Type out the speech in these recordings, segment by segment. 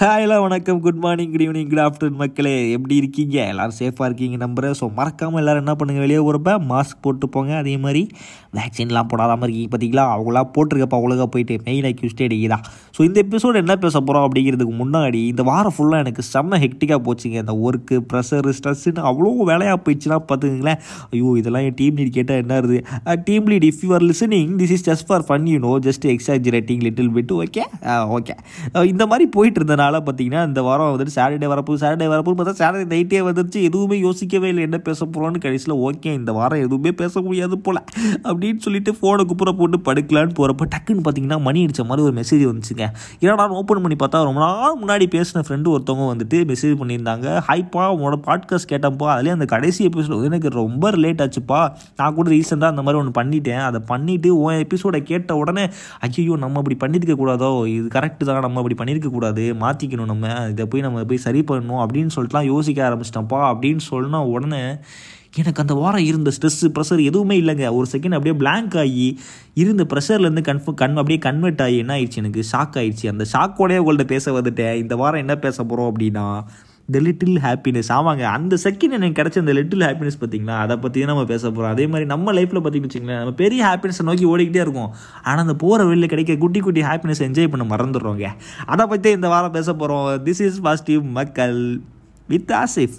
ஹாய்லாம் வணக்கம். Good morning good evening good afternoon மக்களே. எப்படி இருக்கீங்க? எல்லோரும் சேஃபாக இருக்கீங்க நம்புகிறேன் ஸோ மறக்காமல் எல்லோரும் என்ன பண்ணுங்கள் வெளியே போகிறப்ப மாஸ்க் போட்டு போங்க. அதே மாதிரி வேக்சின்லாம் போடாதாமல் இருக்கீங்க. பார்த்தீங்களா அவங்களா போட்டிருக்கப்ப அவ்வளோக்கா போயிட்டு மெயின் அக்யூஸ்டே அடிக்குதா ஸோ இந்த எபிசோடு என்ன பேச போகிறோம் அப்படிங்கிறதுக்கு முன்னாடி இந்த வாரம் ஃபுல்லாக எனக்கு செம்ம ஹெக்டிக்காக போச்சுங்க. இந்த ஒர்க்கு ப்ரெஷர் ஸ்ட்ரெஸ்ஸுன்னு அவ்வளோ வேலையாக போயிடுச்சுன்னா பார்த்துக்கங்களேன் ஐயோ இதெல்லாம் என் டீம் லீட் கேட்டால் என்ன இருது team lead if you are listening this is just for fun you know just exaggerating little bit okay okay இந்த மாதிரி போயிட்டு இருந்தனால பார்த்தீங்கன்னா இந்த வாரம் வந்துட்டு சாட்டர்டே வரப்போகுது. சாட்டர்டே வரப்போகுது பார்த்தா சாட்டர்டே நைட்டே வந்துருச்சு. எதுவுமே யோசிக்கவே இல்லை என்ன பேச போகிறோன்னு கடைசியில் ஓகே இந்த வாரம் எதுவுமே பேச முடியாது போல் அப்படின்னு சொல்லிட்டு ஃபோனை குப்புற போட்டு படுக்கலான்னு போகிறப்ப டக்குன்னு பார்த்தீங்கன்னா மணி அடித்த மாதிரி ஒரு மெசேஜ் வந்துச்சுங்க. ஏன்னா நான் ஓப்பன் பண்ணி பார்த்தா ரொம்ப நாள் முன்னாடி பேசின ஃப்ரெண்டு ஒருத்தவங்க வந்துட்டு மெசேஜ் பண்ணியிருந்தாங்க. ஹைப்பா உன்னோட பாட்காஸ்ட் கேட்டப்போ அதுலேயே அந்த கடைசி எபிசோட் எனக்கு ரொம்ப ரிலேட் ஆச்சுப்பா. நான் கூட ரீசெண்டாக அந்த மாதிரி ஒன்று பண்ணிட்டேன். அதை பண்ணிவிட்டு உன் எபிசோடை கேட்ட உடனே ஐயோ நம்ம அப்படி பண்ணியிருக்க கூடாதோ இது கரெக்டு தான். நம்ம அப்படி பண்ணியிருக்க கூடாது மாற்றிக்கணும் நம்ம. இதை போய் நம்ம போய் சரி பண்ணணும் அப்படின்னு சொல்லிட்டுலாம் யோசிக்க ஆரம்பிச்சிட்டோம்ப்பா அப்படின்னு சொன்ன உடனே எனக்கு அந்த வாரம் இருந்த ஸ்ட்ரெஸ்ஸு ப்ரெஷர் எதுவுமே இல்லைங்க. ஒரு செகண்ட் அப்படியே பிளாங்க் ஆகி இருந்த ப்ரெஷர்லேருந்து கன்ஃபர்ம் கண் அப்படியே கன்வெர்ட் ஆகி என்ன ஆயிடுச்சு எனக்கு? ஷாக் ஆயிடுச்சு. அந்த ஷாக்கோடய உங்கள்கிட்ட பேச வந்துட்டேன். இந்த வாரம் என்ன பேச போகிறோம் அப்படின்னா த லிட்டில் ஹாப்பினஸ் ஆமாங்க அந்த செகண்ட் எனக்கு கிடைச்ச அந்த லிட்டில் ஹாப்பினஸ் பார்த்தீங்களா? அதை பற்றி தான் நம்ம பேச போகிறோம் அதே மாதிரி நம்ம லைஃப்பில் பார்த்தீங்கன்னு வச்சுங்களேன் நம்ம பெரிய ஹாப்பினஸை நோக்கி ஓடிக்கிட்டே இருக்கும். ஆனால் அந்த போகிற வெளியில் கிடைக்க குட்டி குட்டி ஹாப்பினஸ் என்ஜாய் பண்ண மறந்துடுறோங்க. அதை பற்றி இந்த வாரம் பேச போகிறோம் திஸ் இஸ் பாசிட்டிவ் மக்கள் வித் ஆசிஃப்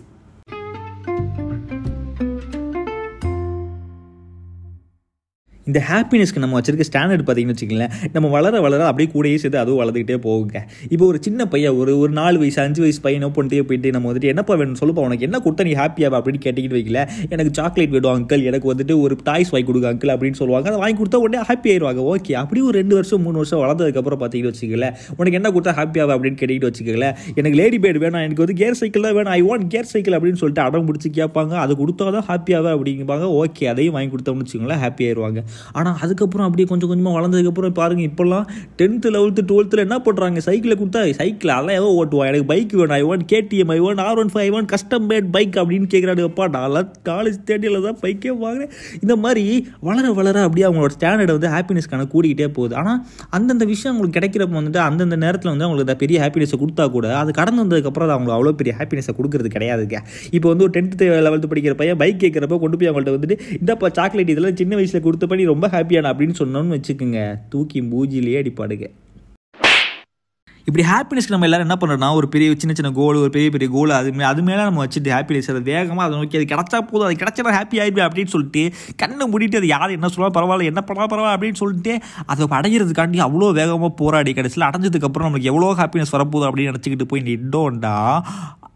இந்த ஹாப்பினஸ்க்கு நம்ம வச்சிருக்க ஸ்டாண்டர்ட் பார்த்தீங்கன்னு வச்சுக்கோங்களேன் நம்ம வளர வளர அப்படியே கூடயே சேர்த்து அதுவும் வளர்ந்துக்கிட்டே போகுங்க. இப்போ ஒரு சின்ன பையன் ஒரு ஒரு நாலு வயசு அஞ்சு வயசு பையன் என்ன பண்ணிட்டே போயிட்டு நம்ம வந்துட்டு என்னப்பா வேணும் சொல்லுப்பா உனக்கு என்ன கொடுத்தா நீ ஹாப்பியாக அப்படின்னு கேட்டிக்கிட்டு வைக்கல. எனக்கு சாக்லேட் வேணும் அங்கிள் எனக்கு வந்துட்டு ஒரு டாய்ஸ் வாங்கி கொடுங்க அங்கிள் அப்படின்னு சொல்லுவாங்க. அதை வாங்கி கொடுத்தா உடனே ஹாப்பி ஆயிடுவாங்க ஓகே அப்படி ஒரு ரெண்டு வருஷம் மூணு வருஷம் வளர்ந்ததுக்கப்புறம் பார்த்தீங்கன்னு வச்சுக்கல உனக்கு என்ன கொடுத்தா ஹாப்பியாக அப்படின்னு கேட்டிக்கிட்டு வச்சுக்கல எனக்கு லேடி பேர்டு வேணும் எனக்கு வந்து கேர் சைக்கிள் தான் வேணும் ஐ வாண்ட் கேர் சைக்கிள் அப்படின்னு சொல்லிட்டு அடம் பிடிச்சி கேட்பாங்க. அது கொடுத்தா தான் ஹாப்பியாக அப்படிங்கிறாங்க ஓகே அதையும் வாங்கி கொடுத்தோம்னு வச்சுக்கோங்களேன் ஹாப்பி ஆயிடுவாங்க ஆனால் அதுக்கப்புறம் அப்படியே கொஞ்சம் கொஞ்சமாக வளர்ந்ததுக்கப்புறம் பாருங்கள் இப்போல்லாம் டென்த்து லெவல்த்து டுவெல்த்தில் என்ன பண்ணுறாங்க சைக்கிளை கொடுத்தா சைக்கிள் அதெல்லாம் ஏதோ ஓட்டுவான் எனக்கு பைக் வேணும். I want KTM I want R one five one custom made bike அப்படின்னு கேட்குறாங்கப்பா நான் காலேஜ் தேர்ட்டியில் தான் பைக்கே வாங்குறேன். இந்த மாதிரி வளர வளர அப்படியே அவங்களோட ஸ்டாண்டர்ட் வந்து ஹாப்பினஸ்க்கான கூடிக்கிட்டே போகுது. ஆனால் அந்தந்த விஷயம் அவங்களுக்கு கிடைக்கிறப்ப வந்துட்டு அந்தந்த நேரத்தில் வந்து அவங்களுக்கு பெரிய ஹாப்பினஸை கொடுத்தா கூட அது கடந்து வந்ததுக்கப்புறம் அது அவங்களுக்கு அவ்வளோ பெரிய ஹாப்பினஸை கொடுக்குறது கிடையாதுங்க. இப்போ வந்து ஒரு டென்த்து லெவல்த்து படிக்கிற பையன் பைக் கேட்குறப்ப கொண்டு போய் அவங்கள்ட்ட வந்துட்டு இந்தப்பா சாக்லேட் இதெல்லாம் சின்ன வயசில் கொடுத்த பண்ணி ரொம்ப ஹாப்பியான அப்படின்னு சொன்னோன்னு வச்சுக்கோங்க. தூக்கி மூஞ்சிலேயே அடிப்பாடுங்க. இப்படி ஹாப்பினஸ்க்கு நம்ம எல்லாரும் என்ன பண்ணுறோம்னா ஒரு பெரிய சின்ன சின்ன கோல் ஒரு பெரிய பெரிய கோல் அது அது மேலே நம்ம வச்சுட்டு ஹாப்பினஸ் அதை வேகமாக அதை நோக்கி அது கிடச்சா போதும் அது கிடச்சா ஹாப்பி ஆகிடுவேன் அப்படின்னு சொல்லிட்டு கண்ணை மூடிட்டு அது யார் என்ன சொல்லலாம் பரவாயில்ல என்ன பண்ணலாம் பரவாயில்ல அப்படின்னு சொல்லிட்டு அதை அடைகிறதுக்காண்டி அவ்வளோ வேகமாக போராடி கடைசியில் அடைஞ்சதுக்கப்புறம் நம்மளுக்கு எவ்வளோ ஹாப்பினஸ் வரப்போகுது அப்படின்னு நினச்சிக்கிட்டு போய் நின்றோண்டா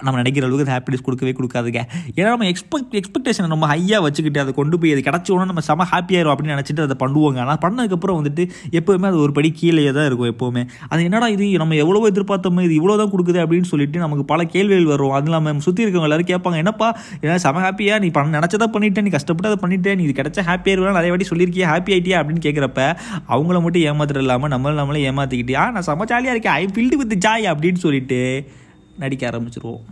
நம்ம நினைக்கிற அளவுக்கு அது ஹாப்பினஸ் கொடுக்கவே கொடுக்காதுங்க. ஏன்னா நம்ம எக்ஸ்பெக்ட் எக்ஸ்பெக்டேஷன் நம்ம ஹையாக வச்சுக்கிட்டு அதை கொண்டு போய் அது கிடச்சோன்னா நம்ம செம ஹாப்பியாயிரும் அப்படின்னு நினச்சிட்டு அதை பண்ணுவாங்க. ஆனால் பண்ணதுக்கப்புறம் வந்துட்டு எப்போவுமே அது ஒரு படி கீழே தான் இருக்கும் எப்போவுமே. அது என்னடா இது? நம்ம எவ்வளோ எதிர்பார்த்தோமோ இது இவ்வளோ தான் கொடுக்குது அப்படின்னு சொல்லிட்டு நமக்கு பல கேள்விகள் வரும். அது இல்லாமல் சுற்றி இருக்கவங்க எல்லாரும் கேட்பாங்க என்னப்பா ஏன்னா செம ஹாப்பியாக நீ பண்ண நினச்சதை பண்ணிட்டேன் நீ கஷ்டப்பட்டு அதை பண்ணிட்டேன் நீ இது ஹாப்பியாக ஹாப்பியாக நிறைய வாட்டி சொல்லியிருக்கியா ஹாப்பி ஆகிட்டியா அப்படின்னு கேட்குறப்ப அவங்கள மட்டும் ஏமாத்துறது இல்லாமல் நம்மளை நம்மளே ஏமாற்றிக்கிட்டியா நான் செம ஜாலியாக இருக்கேன். ஐ ஃபில்டு வித் ஜாய் அப்படின்னு சொல்லிட்டு நடிக்க ஆரம்பிச்சிருவோம்.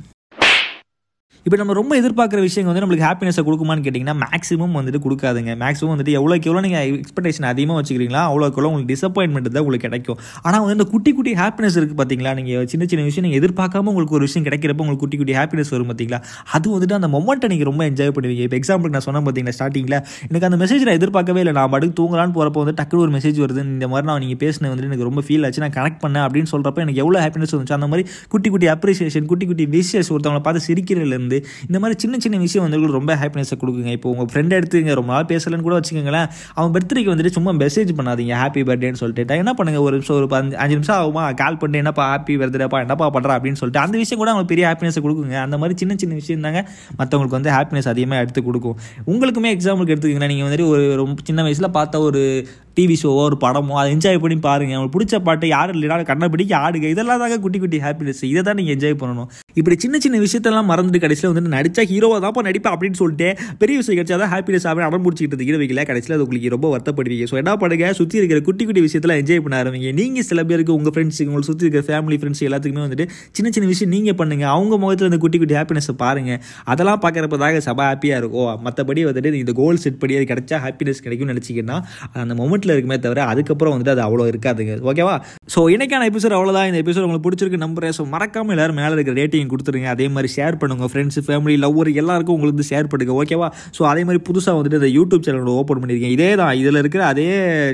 இப்போ நம்ம ரொம்ப எதிர்பார்க்குற விஷயம் வந்து நம்மளுக்கு ஹாப்பினஸை கொடுக்குமான்னு கேட்டிங்கன்னா மேக்ஸிமம் வந்துட்டு கொடுக்காதுங்க. மேக்ஸிமம் வந்துட்டு எவ்வளோக்கு எவ்வளோ நீங்கள் எக்ஸ்பெக்டேஷன் அதிகமாக வச்சுக்கிறீங்களா அவ்வளோக்கு எவ்வளோ உங்களுக்கு டிசப்பாயின்மெண்ட் தான் உங்களுக்கு கிடைக்கும். ஆனால் வந்து இந்த குட்டி குட்டி ஹாப்பினஸ் இருக்குது பார்த்தீங்களா நீங்கள் சின்ன சின்ன விஷயம் நீங்கள் எதிர்பார்க்காம உங்களுக்கு ஒரு விஷயம் கிடைக்கிறப்ப உங்களுக்கு குட்டி குட்டி ஹாப்பினஸ் வரும் பார்த்தீங்களா அது வந்துட்டு அந்த மொமெண்ட்டை நீங்கள் ரொம்ப என்ஜாய் பண்ணுவீங்க. இப்போ எக்ஸாம்பிளுக்கு நான் சொன்னேன் பார்த்தீங்களா ஸ்டார்டிங்கில் எனக்கு அந்த மெசேஜ் நான் எதிர்பார்க்கவே இல்லை. நான் படுக்கு தூங்கலான்னு போகிறப்ப வந்து டக்குனு ஒரு மெசேஜ் வருது. இந்த மாதிரி நான் நீங்கள் பேசினது வந்துட்டு எனக்கு ரொம்ப ஃபீல் ஆச்சு. நான் கனெக்ட் பண்ணேன் அப்படின்னு சொல்கிறப்ப எனக்கு எவ்வளோ ஹாப்பினஸ் வந்துச்சு? அந்த மாதிரி குட்டி குட்டி அப்ரிசியேஷன் குட்டி குட்டி விஷஸ் ஒருத்தவங்களை பார்த்து சிரிக்கிறதுலேருந்து இந்த மாதிரி சின்ன சின்ன விஷயம் வந்து ரொம்ப ஹாப்பினஸை கொடுக்குங்க. இப்போ உங்கள் ஃப்ரெண்ட் எடுத்துங்க ரொம்ப நாள் பேசலன்னு கூட வச்சுக்கோங்களேன். அவன் பர்த்டேக்கு வந்துட்டு சும்மா மெசேஜ் பண்ணாதீங்க ஹாப்பி பர்த்டேன்னு சொல்லிட்டு. என்ன பண்ணுங்க ஒரு நிமிஷம் ஒரு அஞ்சு அஞ்சு நிமிஷம் ஆகுமா? கால் பண்ணிட்டு என்னப்பா ஹாப்பி பர்த்டேப்பா என்னப்பா பண்ணுறா அப்படின்னு சொல்லிட்டு அந்த விஷயம் கூட அவங்களுக்கு பெரிய ஹாப்பினஸை கொடுக்குங்க. அந்த மாதிரி சின்ன சின்ன விஷயம் தாங்க மற்றவங்களுக்கு வந்து ஹாப்பினஸ் அதிகமாக எடுத்து கொடுக்கும். உங்களுக்குமே எக்ஸாம்பிளுக்கு எடுத்துக்கிங்கன்னா நீங்கள் வந்துட்டு ஒரு ரொம்ப சின்ன வயசில் பார்த்த ஒரு டிவி ஷோவோ ஒரு படமோ அதை என்ஜாய் பண்ணி பாருங்கள் உங்களுக்கு பிடிச்ச பாட்டு யாரும் இல்லைனா கண்ணை பிடிக்க ஆடுங்க இதெல்லாம் தாங்க குட்டி குட்டி ஹாப்பினஸ் இதை தான் நீங்கள் என்ஜாய் பண்ணணும். இப்படி சின்ன சின்ன விஷயத்தெல்லாம் மறந்துட்டு கடைசியில் வந்துட்டு நடிச்சா ஹீரோவாக தான்ப்பா நடிப்பேன் அப்படின்னு சொல்லிட்டு பெரிய விஷயம் கிடைச்சா தான் ஹாப்பினஸ் ஆகவே அடம் பிடிச்சிட்டு இருக்கிற வைக்கல கடைசியில் அது உங்களுக்கு ரொம்ப வருத்தப்படுவீங்க. ஸோ என்ன பண்ணுங்க? சுற்றி இருக்கிற குட்டி குட்டி விஷயத்தில் என்ஜாய் பண்ண ஆரம்பிங்க. நீங்கள் சில பேருக்கு உங்கள் ஃப்ரெண்ட்ஸுக்கு உங்களுக்கு சுற்றி இருக்கிற ஃபேமிலி ஃப்ரெண்ட்ஸ் எல்லாத்துக்குமே வந்துட்டு சின்ன சின்ன விஷயம் நீங்கள் பண்ணுங்க. அவங்க முகத்தில் இந்த குட்டி குட்டி ஹாப்பினஸை பாருங்கள் அதெல்லாம் பார்க்குறப்ப தாங்க சபா ஹாப்பியாக இருக்கும். மற்றபடி வந்துட்டு இந்த கோல் செட் படி அது கிடைச்சா ஹாப்பினஸ் கிடைக்கும்னு நினச்சிங்கன்னா அந்த மொமெண்ட் மொமெண்ட்டில் இருக்குமே தவிர அதுக்கப்புறம் வந்துட்டு அது அவ்வளோ இருக்காதுங்க. ஓகேவா? ஸோ இன்றைக்கான எபிசோட் அவ்வளோதான் இந்த எபிசோட் உங்களுக்கு பிடிச்சிருக்கு நம்புறேன். ஸோ மறக்காம எல்லாரும் மேலே இருக்கிற ரேட்டிங் கொடுத்துருங்க. அதே மாதிரி ஷேர் பண்ணுங்க ஃப்ரெண்ட்ஸ் ஃபேமிலி லவ்வர் எல்லாருக்கும் உங்களுக்கு வந்து ஷேர் பண்ணுங்க. ஓகேவா? ஸோ அதே மாதிரி புதுசாக வந்துட்டு இந்த யூடியூப் சேனல் ஓப்பன் பண்ணியிருக்கேன். இதே தான். இதில் இருக்கிற அதே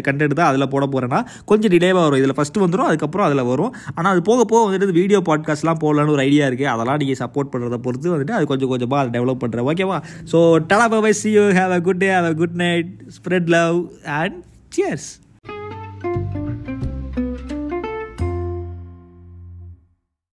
கண்டென்ட் தான் அதில் போட போகிறேன்னா கொஞ்சம் டிலேவாக வரும். இதில் ஃபஸ்ட்டு வந்துடும் அதுக்கப்புறம் அதில் வரும். ஆனால் அது போக போக வந்துட்டு வீடியோ பாட்காஸ்ட்லாம் போடலான்னு ஒரு ஐடியா இருக்குது அதெல்லாம் நீங்கள் சப்போர்ட் பண்ணுறத பொறுத்து வந்துட்டு அது கொஞ்சம் கொஞ்சமாக அதை டெவலப் பண்ணுறேன் ஓகேவா? So டலா bye see you have a good day have a good night spread love and Cheers!